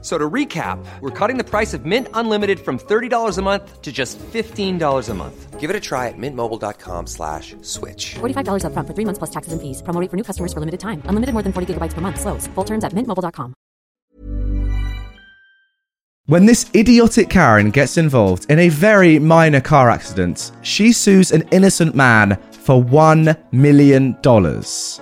So to recap, we're cutting the price of Mint Unlimited from $30 a month to just $15 a month. Give it a try at mintmobile.com slash switch. $45 upfront for three months plus taxes and fees. Promo rate for new customers for limited time. Unlimited more than 40 gigabytes per month. Slows. Full terms at mintmobile.com. When this idiotic Karen gets involved in a very minor car accident, she sues an innocent man for $1 million.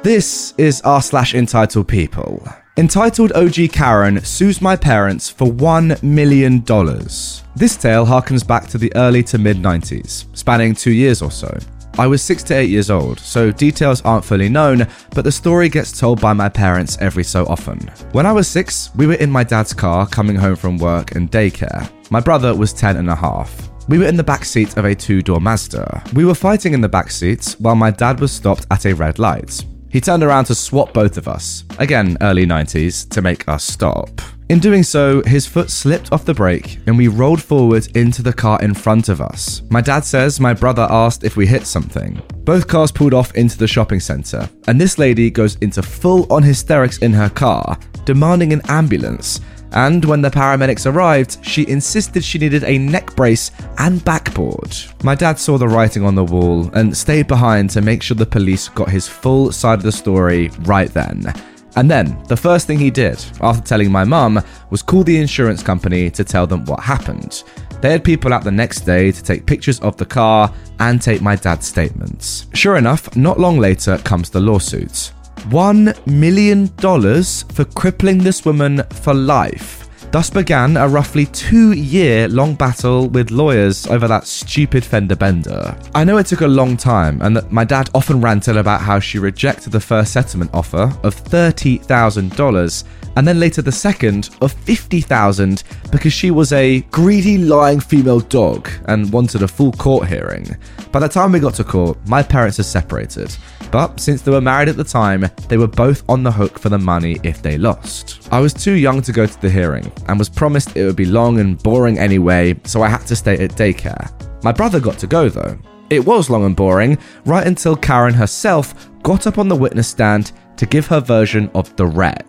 This is r slash entitled people. Entitled OG Karen sues my parents for $1 million. This tale harkens back to the early to mid 90s, spanning two years or so. I was 6 to 8 years old, so details aren't fully known, but the story gets told by my parents every so often. When I was 6, we were in my dad's car coming home from work and daycare. My brother was 10 and a half. We were in the back seat of a two door Mazda. We were fighting in the back seat while my dad was stopped at a red light. He turned around to swap both of us, again early 90s, to make us stop. In doing so, his foot slipped off the brake and we rolled forward into the car in front of us. My dad says my brother asked if we hit something. Both cars pulled off into the shopping centre, and this lady goes into full on hysterics in her car, demanding an ambulance. And when the paramedics arrived, she insisted she needed a neck brace and backboard. My dad saw the writing on the wall and stayed behind to make sure the police got his full side of the story right then. And then, the first thing he did, after telling my mum, was call the insurance company to tell them what happened. They had people out the next day to take pictures of the car and take my dad's statements. Sure enough, not long later comes the lawsuit. $1 million for crippling this woman for life. Thus began a roughly two year long battle with lawyers over that stupid fender bender. I know it took a long time, and that my dad often ranted about how she rejected the first settlement offer of $30,000 and then later the second of 50,000 because she was a greedy lying female dog and wanted a full court hearing. By the time we got to court, my parents had separated, but since they were married at the time, they were both on the hook for the money if they lost. I was too young to go to the hearing and was promised it would be long and boring anyway, so I had to stay at daycare. My brother got to go though. It was long and boring, right until Karen herself got up on the witness stand to give her version of the wreck.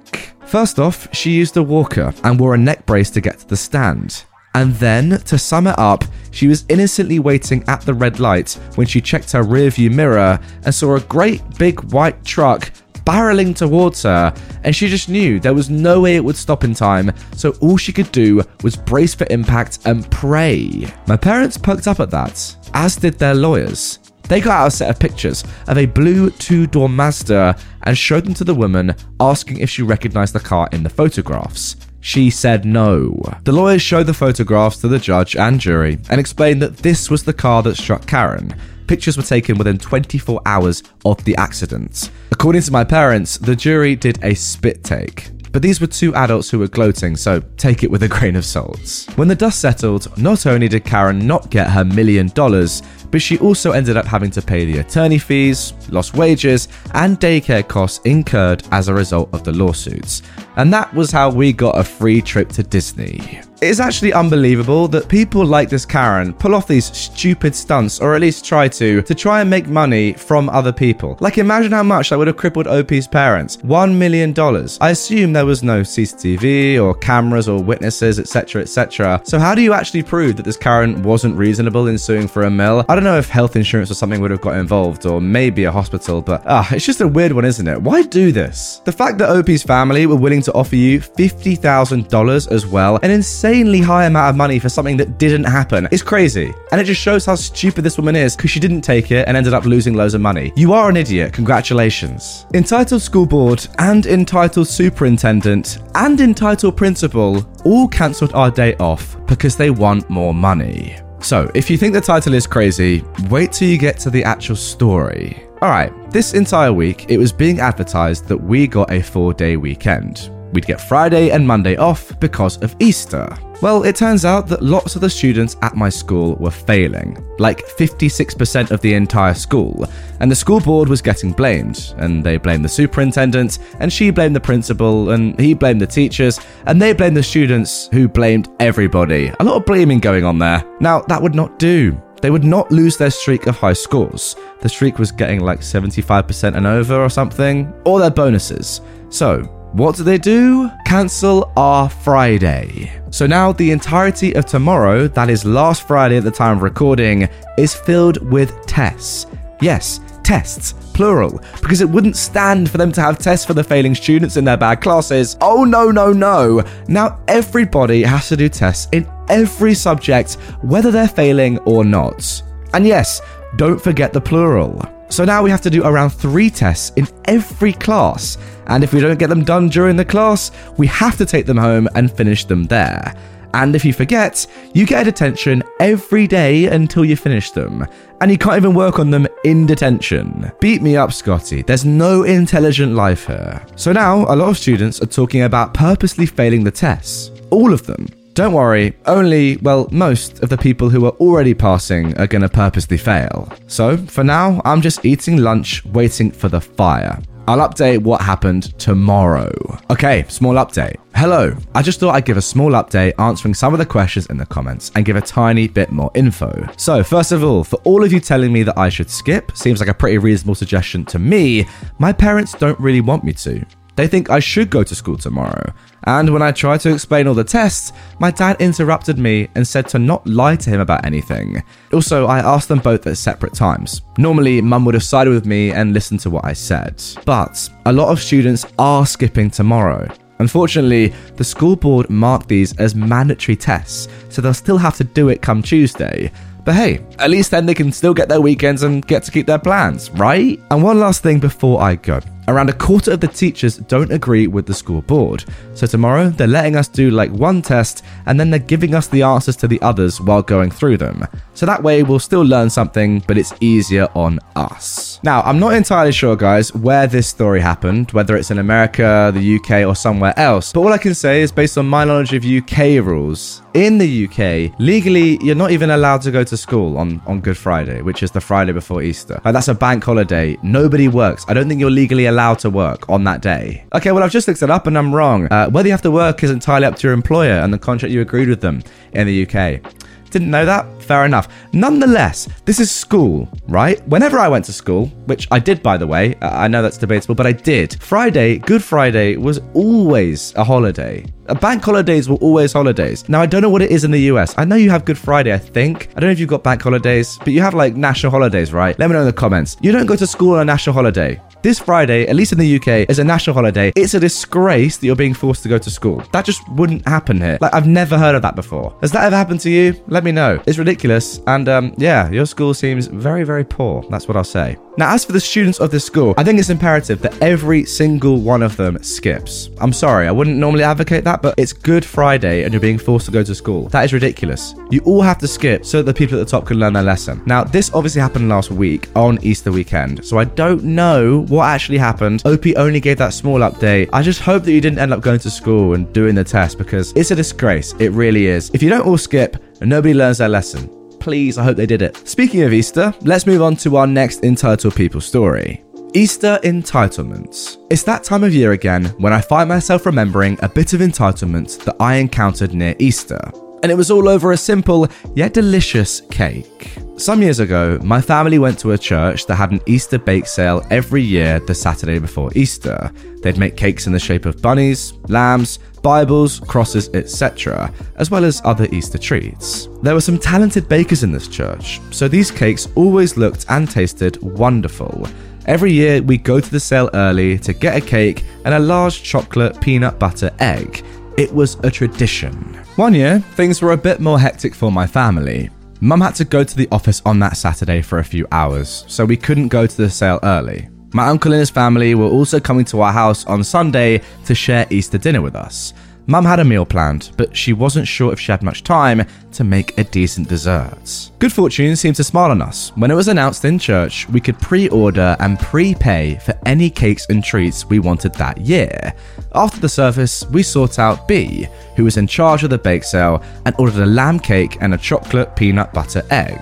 First off, she used a walker and wore a neck brace to get to the stand. And then, to sum it up, she was innocently waiting at the red light when she checked her rearview mirror and saw a great big white truck barreling towards her, and she just knew there was no way it would stop in time, so all she could do was brace for impact and pray. My parents perked up at that, as did their lawyers. They got out a set of pictures of a blue two door Mazda and showed them to the woman, asking if she recognized the car in the photographs. She said no. The lawyers showed the photographs to the judge and jury and explained that this was the car that struck Karen. Pictures were taken within 24 hours of the accident. According to my parents, the jury did a spit take. But these were two adults who were gloating, so take it with a grain of salt. When the dust settled, not only did Karen not get her million dollars, but she also ended up having to pay the attorney fees, lost wages, and daycare costs incurred as a result of the lawsuits. And that was how we got a free trip to Disney. It's actually unbelievable that people like this Karen pull off these stupid stunts, or at least try to, to try and make money from other people. Like, imagine how much that would have crippled OP's parents. $1 million. I assume there was no CCTV or cameras or witnesses, etc., etc. So, how do you actually prove that this Karen wasn't reasonable in suing for a mill? I don't know if health insurance or something would have got involved, or maybe a hospital, but ah, it's just a weird one, isn't it? Why do this? The fact that OP's family were willing to offer you $50,000 as well, an insanely high amount of money for something that didn't happen, is crazy. And it just shows how stupid this woman is because she didn't take it and ended up losing loads of money. You are an idiot. Congratulations. Entitled School Board and Entitled Superintendent and Entitled Principal all cancelled our day off because they want more money. So, if you think the title is crazy, wait till you get to the actual story. Alright, this entire week it was being advertised that we got a four day weekend. We'd get Friday and Monday off because of Easter. Well, it turns out that lots of the students at my school were failing, like 56% of the entire school, and the school board was getting blamed, and they blamed the superintendent, and she blamed the principal, and he blamed the teachers, and they blamed the students, who blamed everybody. A lot of blaming going on there. Now, that would not do. They would not lose their streak of high scores. The streak was getting like 75% and over or something, or their bonuses. So, what do they do? Cancel our Friday. So now the entirety of tomorrow, that is last Friday at the time of recording, is filled with tests. Yes, tests, plural, because it wouldn't stand for them to have tests for the failing students in their bad classes. Oh no, no, no. Now everybody has to do tests in every subject, whether they're failing or not. And yes, don't forget the plural. So now we have to do around three tests in every class, and if we don't get them done during the class, we have to take them home and finish them there. And if you forget, you get a detention every day until you finish them. And you can't even work on them in detention. Beat me up, Scotty. There's no intelligent life here. So now, a lot of students are talking about purposely failing the tests. All of them. Don't worry, only, well, most of the people who are already passing are gonna purposely fail. So, for now, I'm just eating lunch, waiting for the fire. I'll update what happened tomorrow. Okay, small update. Hello, I just thought I'd give a small update answering some of the questions in the comments and give a tiny bit more info. So, first of all, for all of you telling me that I should skip, seems like a pretty reasonable suggestion to me, my parents don't really want me to. They think I should go to school tomorrow. And when I tried to explain all the tests, my dad interrupted me and said to not lie to him about anything. Also, I asked them both at separate times. Normally, mum would have sided with me and listened to what I said. But a lot of students are skipping tomorrow. Unfortunately, the school board marked these as mandatory tests, so they'll still have to do it come Tuesday. But hey, at least then they can still get their weekends and get to keep their plans, right? And one last thing before I go. Around a quarter of the teachers don't agree with the school board. So tomorrow, they're letting us do like one test and then they're giving us the answers to the others while going through them. So that way, we'll still learn something, but it's easier on us. Now, I'm not entirely sure, guys, where this story happened, whether it's in America, the UK, or somewhere else. But all I can say is based on my knowledge of UK rules, in the UK, legally, you're not even allowed to go to school on, on Good Friday, which is the Friday before Easter. Like, that's a bank holiday. Nobody works. I don't think you're legally allowed to work on that day. Okay, well, I've just looked it up and I'm wrong. Uh, whether you have to work is entirely up to your employer and the contract you agreed with them in the UK. Didn't know that? Fair enough. Nonetheless, this is school, right? Whenever I went to school, which I did by the way, I know that's debatable, but I did. Friday, Good Friday, was always a holiday. Bank holidays were always holidays. Now, I don't know what it is in the US. I know you have Good Friday, I think. I don't know if you've got bank holidays, but you have like national holidays, right? Let me know in the comments. You don't go to school on a national holiday. This Friday, at least in the UK, is a national holiday. It's a disgrace that you're being forced to go to school. That just wouldn't happen here. Like, I've never heard of that before. Has that ever happened to you? Let me know. It's ridiculous. And um, yeah, your school seems very, very poor. That's what I'll say. Now, as for the students of this school, I think it's imperative that every single one of them skips. I'm sorry, I wouldn't normally advocate that, but it's Good Friday and you're being forced to go to school. That is ridiculous. You all have to skip so that the people at the top can learn their lesson. Now, this obviously happened last week on Easter weekend, so I don't know what actually happened. OP only gave that small update. I just hope that you didn't end up going to school and doing the test because it's a disgrace. It really is. If you don't all skip, nobody learns their lesson please, I hope they did it. Speaking of Easter, let's move on to our next entitled people story. Easter entitlements. It's that time of year again when I find myself remembering a bit of entitlement that I encountered near Easter. And it was all over a simple yet delicious cake. Some years ago, my family went to a church that had an Easter bake sale every year the Saturday before Easter. They'd make cakes in the shape of bunnies, lambs, Bibles, crosses, etc., as well as other Easter treats. There were some talented bakers in this church, so these cakes always looked and tasted wonderful. Every year, we go to the sale early to get a cake and a large chocolate peanut butter egg. It was a tradition. One year, things were a bit more hectic for my family. Mum had to go to the office on that Saturday for a few hours, so we couldn't go to the sale early. My uncle and his family were also coming to our house on Sunday to share Easter dinner with us. Mum had a meal planned, but she wasn't sure if she had much time to make a decent dessert. Good fortune seemed to smile on us when it was announced in church we could pre order and prepay for any cakes and treats we wanted that year. After the service, we sought out B, who was in charge of the bake sale, and ordered a lamb cake and a chocolate peanut butter egg.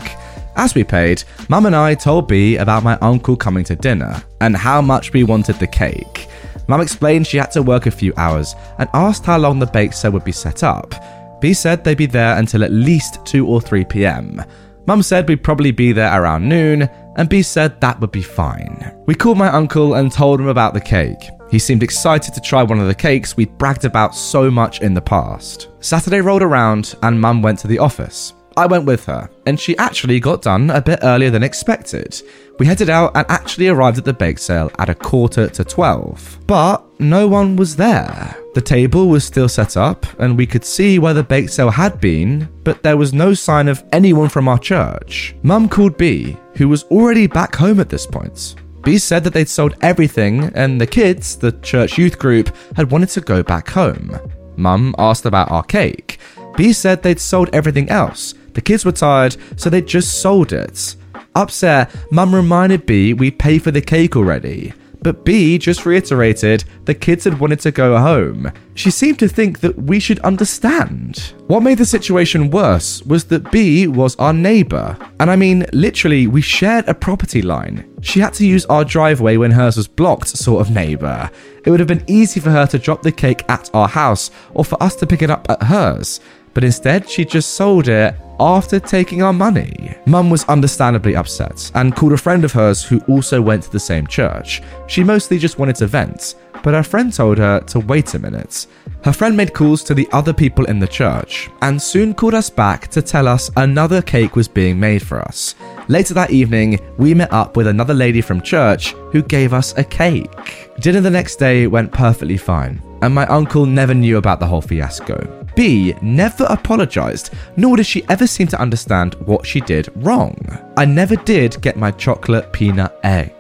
As we paid, Mum and I told B about my uncle coming to dinner and how much we wanted the cake. Mum explained she had to work a few hours and asked how long the bake sale would be set up. B said they'd be there until at least 2 or 3 pm. Mum said we'd probably be there around noon, and B said that would be fine. We called my uncle and told him about the cake. He seemed excited to try one of the cakes we'd bragged about so much in the past. Saturday rolled around, and Mum went to the office. I went with her, and she actually got done a bit earlier than expected. We headed out and actually arrived at the bake sale at a quarter to 12. But no one was there. The table was still set up, and we could see where the bake sale had been, but there was no sign of anyone from our church. Mum called B, who was already back home at this point. B said that they'd sold everything, and the kids, the church youth group, had wanted to go back home. Mum asked about our cake. B said they'd sold everything else. The kids were tired, so they just sold it. Upset, Mum reminded B we'd pay for the cake already. But B just reiterated the kids had wanted to go home. She seemed to think that we should understand. What made the situation worse was that B was our neighbour. And I mean, literally, we shared a property line. She had to use our driveway when hers was blocked, sort of neighbour. It would have been easy for her to drop the cake at our house or for us to pick it up at hers. But instead, she just sold it after taking our money. Mum was understandably upset and called a friend of hers who also went to the same church. She mostly just wanted to vent, but her friend told her to wait a minute. Her friend made calls to the other people in the church and soon called us back to tell us another cake was being made for us. Later that evening, we met up with another lady from church who gave us a cake. Dinner the next day went perfectly fine, and my uncle never knew about the whole fiasco. B never apologised, nor did she ever seem to understand what she did wrong. I never did get my chocolate peanut egg.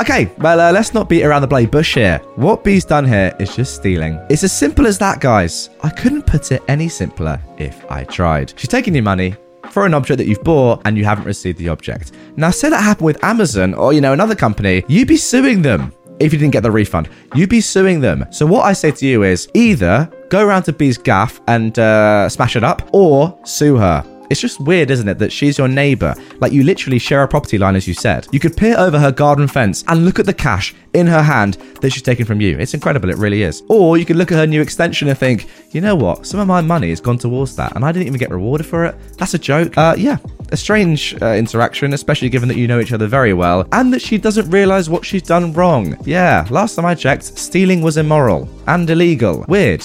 Okay, well, uh, let's not beat around the bloody bush here. What B's done here is just stealing. It's as simple as that, guys. I couldn't put it any simpler if I tried. She's taking your money, for an object that you've bought and you haven't received the object. Now, say that happened with Amazon or, you know, another company, you'd be suing them if you didn't get the refund. You'd be suing them. So what I say to you is either go around to B's gaff and uh, smash it up, or sue her. It's just weird, isn't it, that she's your neighbor? Like you literally share a property line, as you said. You could peer over her garden fence and look at the cash in her hand that she's taken from you. It's incredible, it really is. Or you could look at her new extension and think, you know what? Some of my money has gone towards that, and I didn't even get rewarded for it. That's a joke. Uh, yeah, a strange uh, interaction, especially given that you know each other very well, and that she doesn't realize what she's done wrong. Yeah, last time I checked, stealing was immoral and illegal. Weird.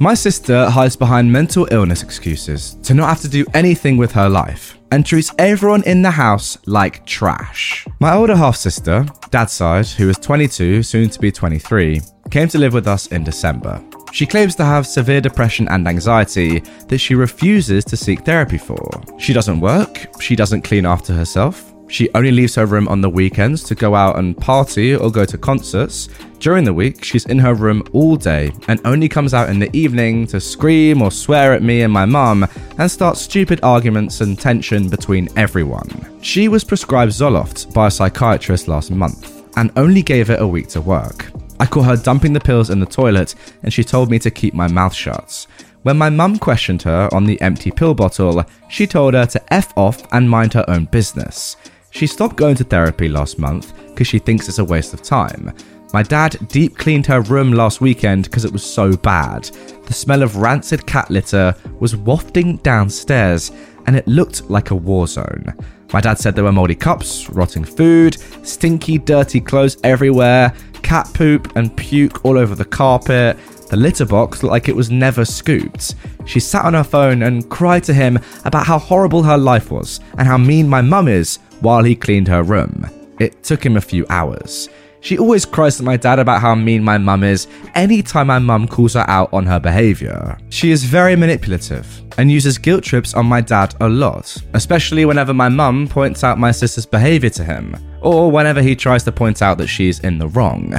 My sister hides behind mental illness excuses to not have to do anything with her life and treats everyone in the house like trash. My older half sister, dad's side, who is 22, soon to be 23, came to live with us in December. She claims to have severe depression and anxiety that she refuses to seek therapy for. She doesn't work, she doesn't clean after herself, she only leaves her room on the weekends to go out and party or go to concerts. During the week, she's in her room all day and only comes out in the evening to scream or swear at me and my mum and start stupid arguments and tension between everyone. She was prescribed Zoloft by a psychiatrist last month and only gave it a week to work. I caught her dumping the pills in the toilet and she told me to keep my mouth shut. When my mum questioned her on the empty pill bottle, she told her to F off and mind her own business. She stopped going to therapy last month because she thinks it's a waste of time. My dad deep cleaned her room last weekend because it was so bad. The smell of rancid cat litter was wafting downstairs and it looked like a war zone. My dad said there were moldy cups, rotting food, stinky, dirty clothes everywhere, cat poop and puke all over the carpet. The litter box looked like it was never scooped. She sat on her phone and cried to him about how horrible her life was and how mean my mum is while he cleaned her room. it took him a few hours. She always cries at my dad about how mean my mum is anytime my mum calls her out on her behaviour. She is very manipulative and uses guilt trips on my dad a lot, especially whenever my mum points out my sister's behaviour to him, or whenever he tries to point out that she's in the wrong.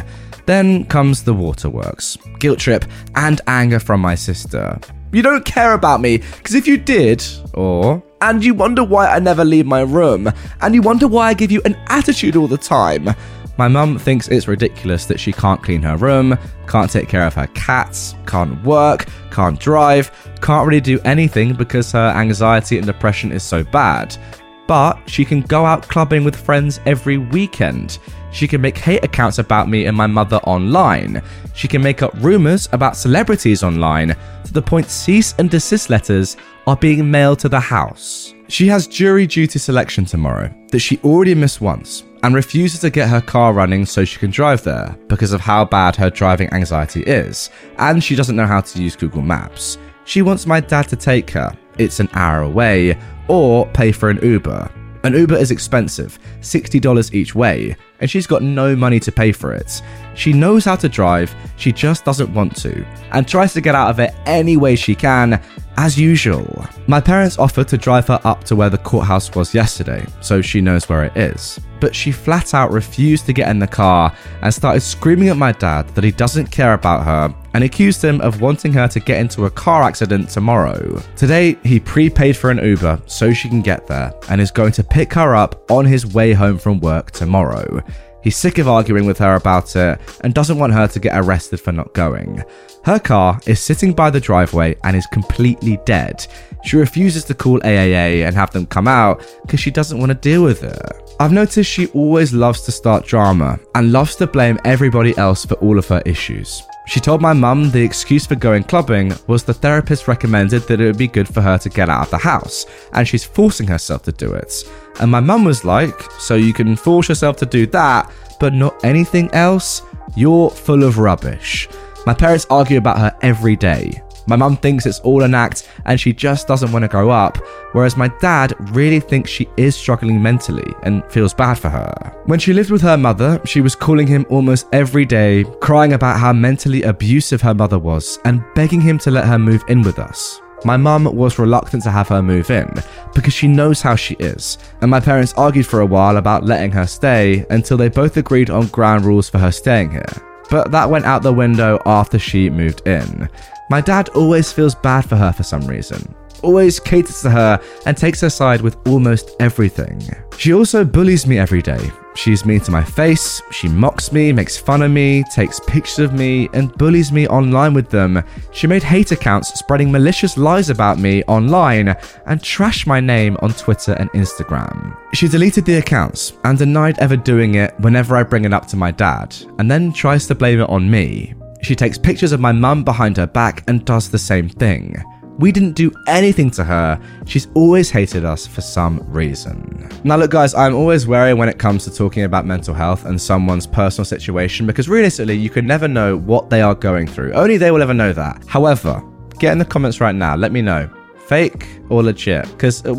Then comes the waterworks, guilt trip, and anger from my sister. You don't care about me, because if you did, or and you wonder why I never leave my room, and you wonder why I give you an attitude all the time. My mum thinks it's ridiculous that she can't clean her room, can't take care of her cats, can't work, can't drive, can't really do anything because her anxiety and depression is so bad. But she can go out clubbing with friends every weekend. She can make hate accounts about me and my mother online. She can make up rumours about celebrities online to the point cease and desist letters are being mailed to the house. She has jury duty selection tomorrow that she already missed once and refuses to get her car running so she can drive there because of how bad her driving anxiety is, and she doesn't know how to use Google Maps. She wants my dad to take her, it's an hour away, or pay for an Uber. An Uber is expensive, $60 each way, and she's got no money to pay for it. She knows how to drive, she just doesn't want to, and tries to get out of it any way she can, as usual. My parents offered to drive her up to where the courthouse was yesterday, so she knows where it is. But she flat out refused to get in the car and started screaming at my dad that he doesn't care about her and accused him of wanting her to get into a car accident tomorrow. Today, he prepaid for an Uber so she can get there and is going to pick her up on his way home from work tomorrow. He's sick of arguing with her about it and doesn't want her to get arrested for not going. Her car is sitting by the driveway and is completely dead. She refuses to call AAA and have them come out because she doesn't want to deal with it. I've noticed she always loves to start drama and loves to blame everybody else for all of her issues. She told my mum the excuse for going clubbing was the therapist recommended that it would be good for her to get out of the house, and she's forcing herself to do it. And my mum was like, So you can force yourself to do that, but not anything else? You're full of rubbish. My parents argue about her every day. My mum thinks it's all an act and she just doesn't want to grow up, whereas my dad really thinks she is struggling mentally and feels bad for her. When she lived with her mother, she was calling him almost every day, crying about how mentally abusive her mother was and begging him to let her move in with us. My mum was reluctant to have her move in because she knows how she is, and my parents argued for a while about letting her stay until they both agreed on ground rules for her staying here. But that went out the window after she moved in. My dad always feels bad for her for some reason. Always caters to her and takes her side with almost everything. She also bullies me every day. She's mean to my face, she mocks me, makes fun of me, takes pictures of me, and bullies me online with them. She made hate accounts spreading malicious lies about me online and trashed my name on Twitter and Instagram. She deleted the accounts and denied ever doing it whenever I bring it up to my dad, and then tries to blame it on me. She takes pictures of my mum behind her back and does the same thing. We didn't do anything to her. She's always hated us for some reason. Now, look, guys, I'm always wary when it comes to talking about mental health and someone's personal situation because realistically, you can never know what they are going through. Only they will ever know that. However, get in the comments right now. Let me know fake or legit? Because uh,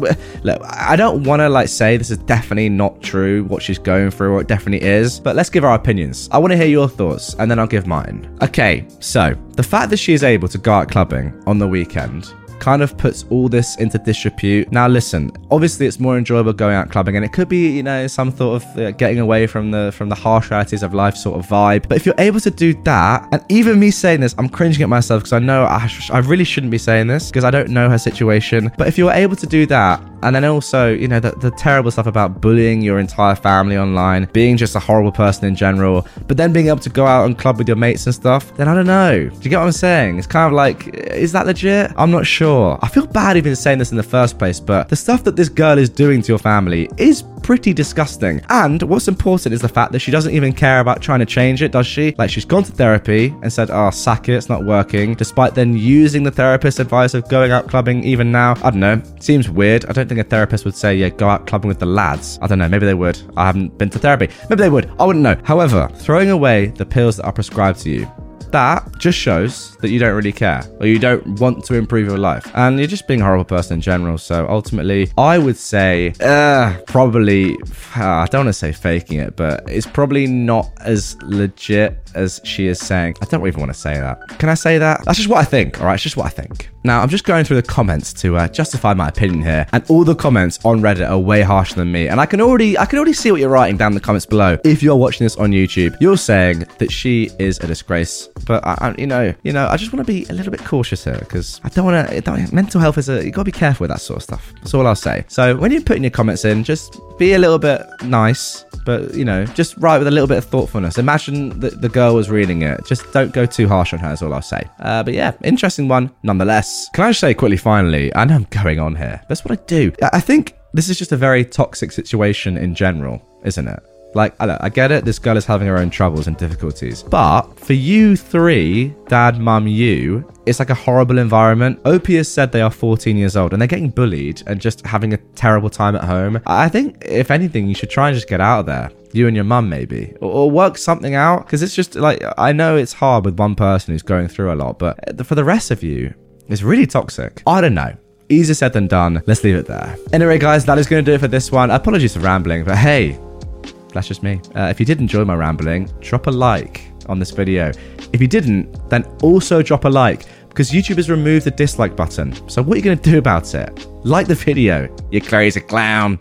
look i don't want to like say this is definitely not true what she's going through or it definitely is but let's give our opinions. I want to hear your thoughts and then i'll give mine. Okay so the fact that she is able to go out clubbing on the weekend kind of puts all this into disrepute. Now, listen, obviously it's more enjoyable going out clubbing, and it could be, you know, some sort of uh, getting away from the from the harsh realities of life sort of vibe. But if you're able to do that, and even me saying this, I'm cringing at myself because I know I, sh- I really shouldn't be saying this because I don't know her situation. But if you're able to do that, and then also, you know, the, the terrible stuff about bullying your entire family online, being just a horrible person in general, but then being able to go out and club with your mates and stuff, then I don't know. Do you get what I'm saying? It's kind of like, is that legit? I'm not sure sure. I feel bad even saying this in the first place, but the stuff that this girl is doing to your family is pretty disgusting. And what's important is the fact that she doesn't even care about trying to change it, does she? Like she's gone to therapy and said, oh, sack it, it's not working, despite then using the therapist's advice of going out clubbing even now. I don't know. Seems weird. I don't think a therapist would say, yeah, go out clubbing with the lads. I don't know. Maybe they would. I haven't been to therapy. Maybe they would. I wouldn't know. However, throwing away the pills that are prescribed to you that just shows that you don't really care or you don't want to improve your life. And you're just being a horrible person in general. So ultimately, I would say, uh, probably, uh, I don't want to say faking it, but it's probably not as legit as she is saying. I don't even want to say that. Can I say that? That's just what I think, all right? It's just what I think. Now, I'm just going through the comments to uh, justify my opinion here, and all the comments on Reddit are way harsher than me. And I can already, I can already see what you're writing down in the comments below. If you're watching this on YouTube, you're saying that she is a disgrace. But I, I you know, you know, I just want to be a little bit cautious here because I don't want to. Mental health is a you got to be careful with that sort of stuff. That's all I'll say. So when you're putting your comments in, just be a little bit nice, but you know, just write with a little bit of thoughtfulness. Imagine that the girl was reading it. Just don't go too harsh on her. Is all I'll say. Uh, but yeah, interesting one nonetheless. Can I just say quickly, finally? I know I'm going on here. That's what I do. I think this is just a very toxic situation in general, isn't it? Like, I, I get it, this girl is having her own troubles and difficulties. But for you three, dad, mum, you, it's like a horrible environment. OP has said they are 14 years old and they're getting bullied and just having a terrible time at home. I think, if anything, you should try and just get out of there you and your mum maybe or, or work something out because it's just like i know it's hard with one person who's going through a lot but for the rest of you it's really toxic i don't know easier said than done let's leave it there anyway guys that is going to do it for this one apologies for rambling but hey that's just me. Uh, if you did enjoy my rambling, drop a like on this video. If you didn't, then also drop a like because YouTube has removed the dislike button. So what are you going to do about it? Like the video, you crazy clown.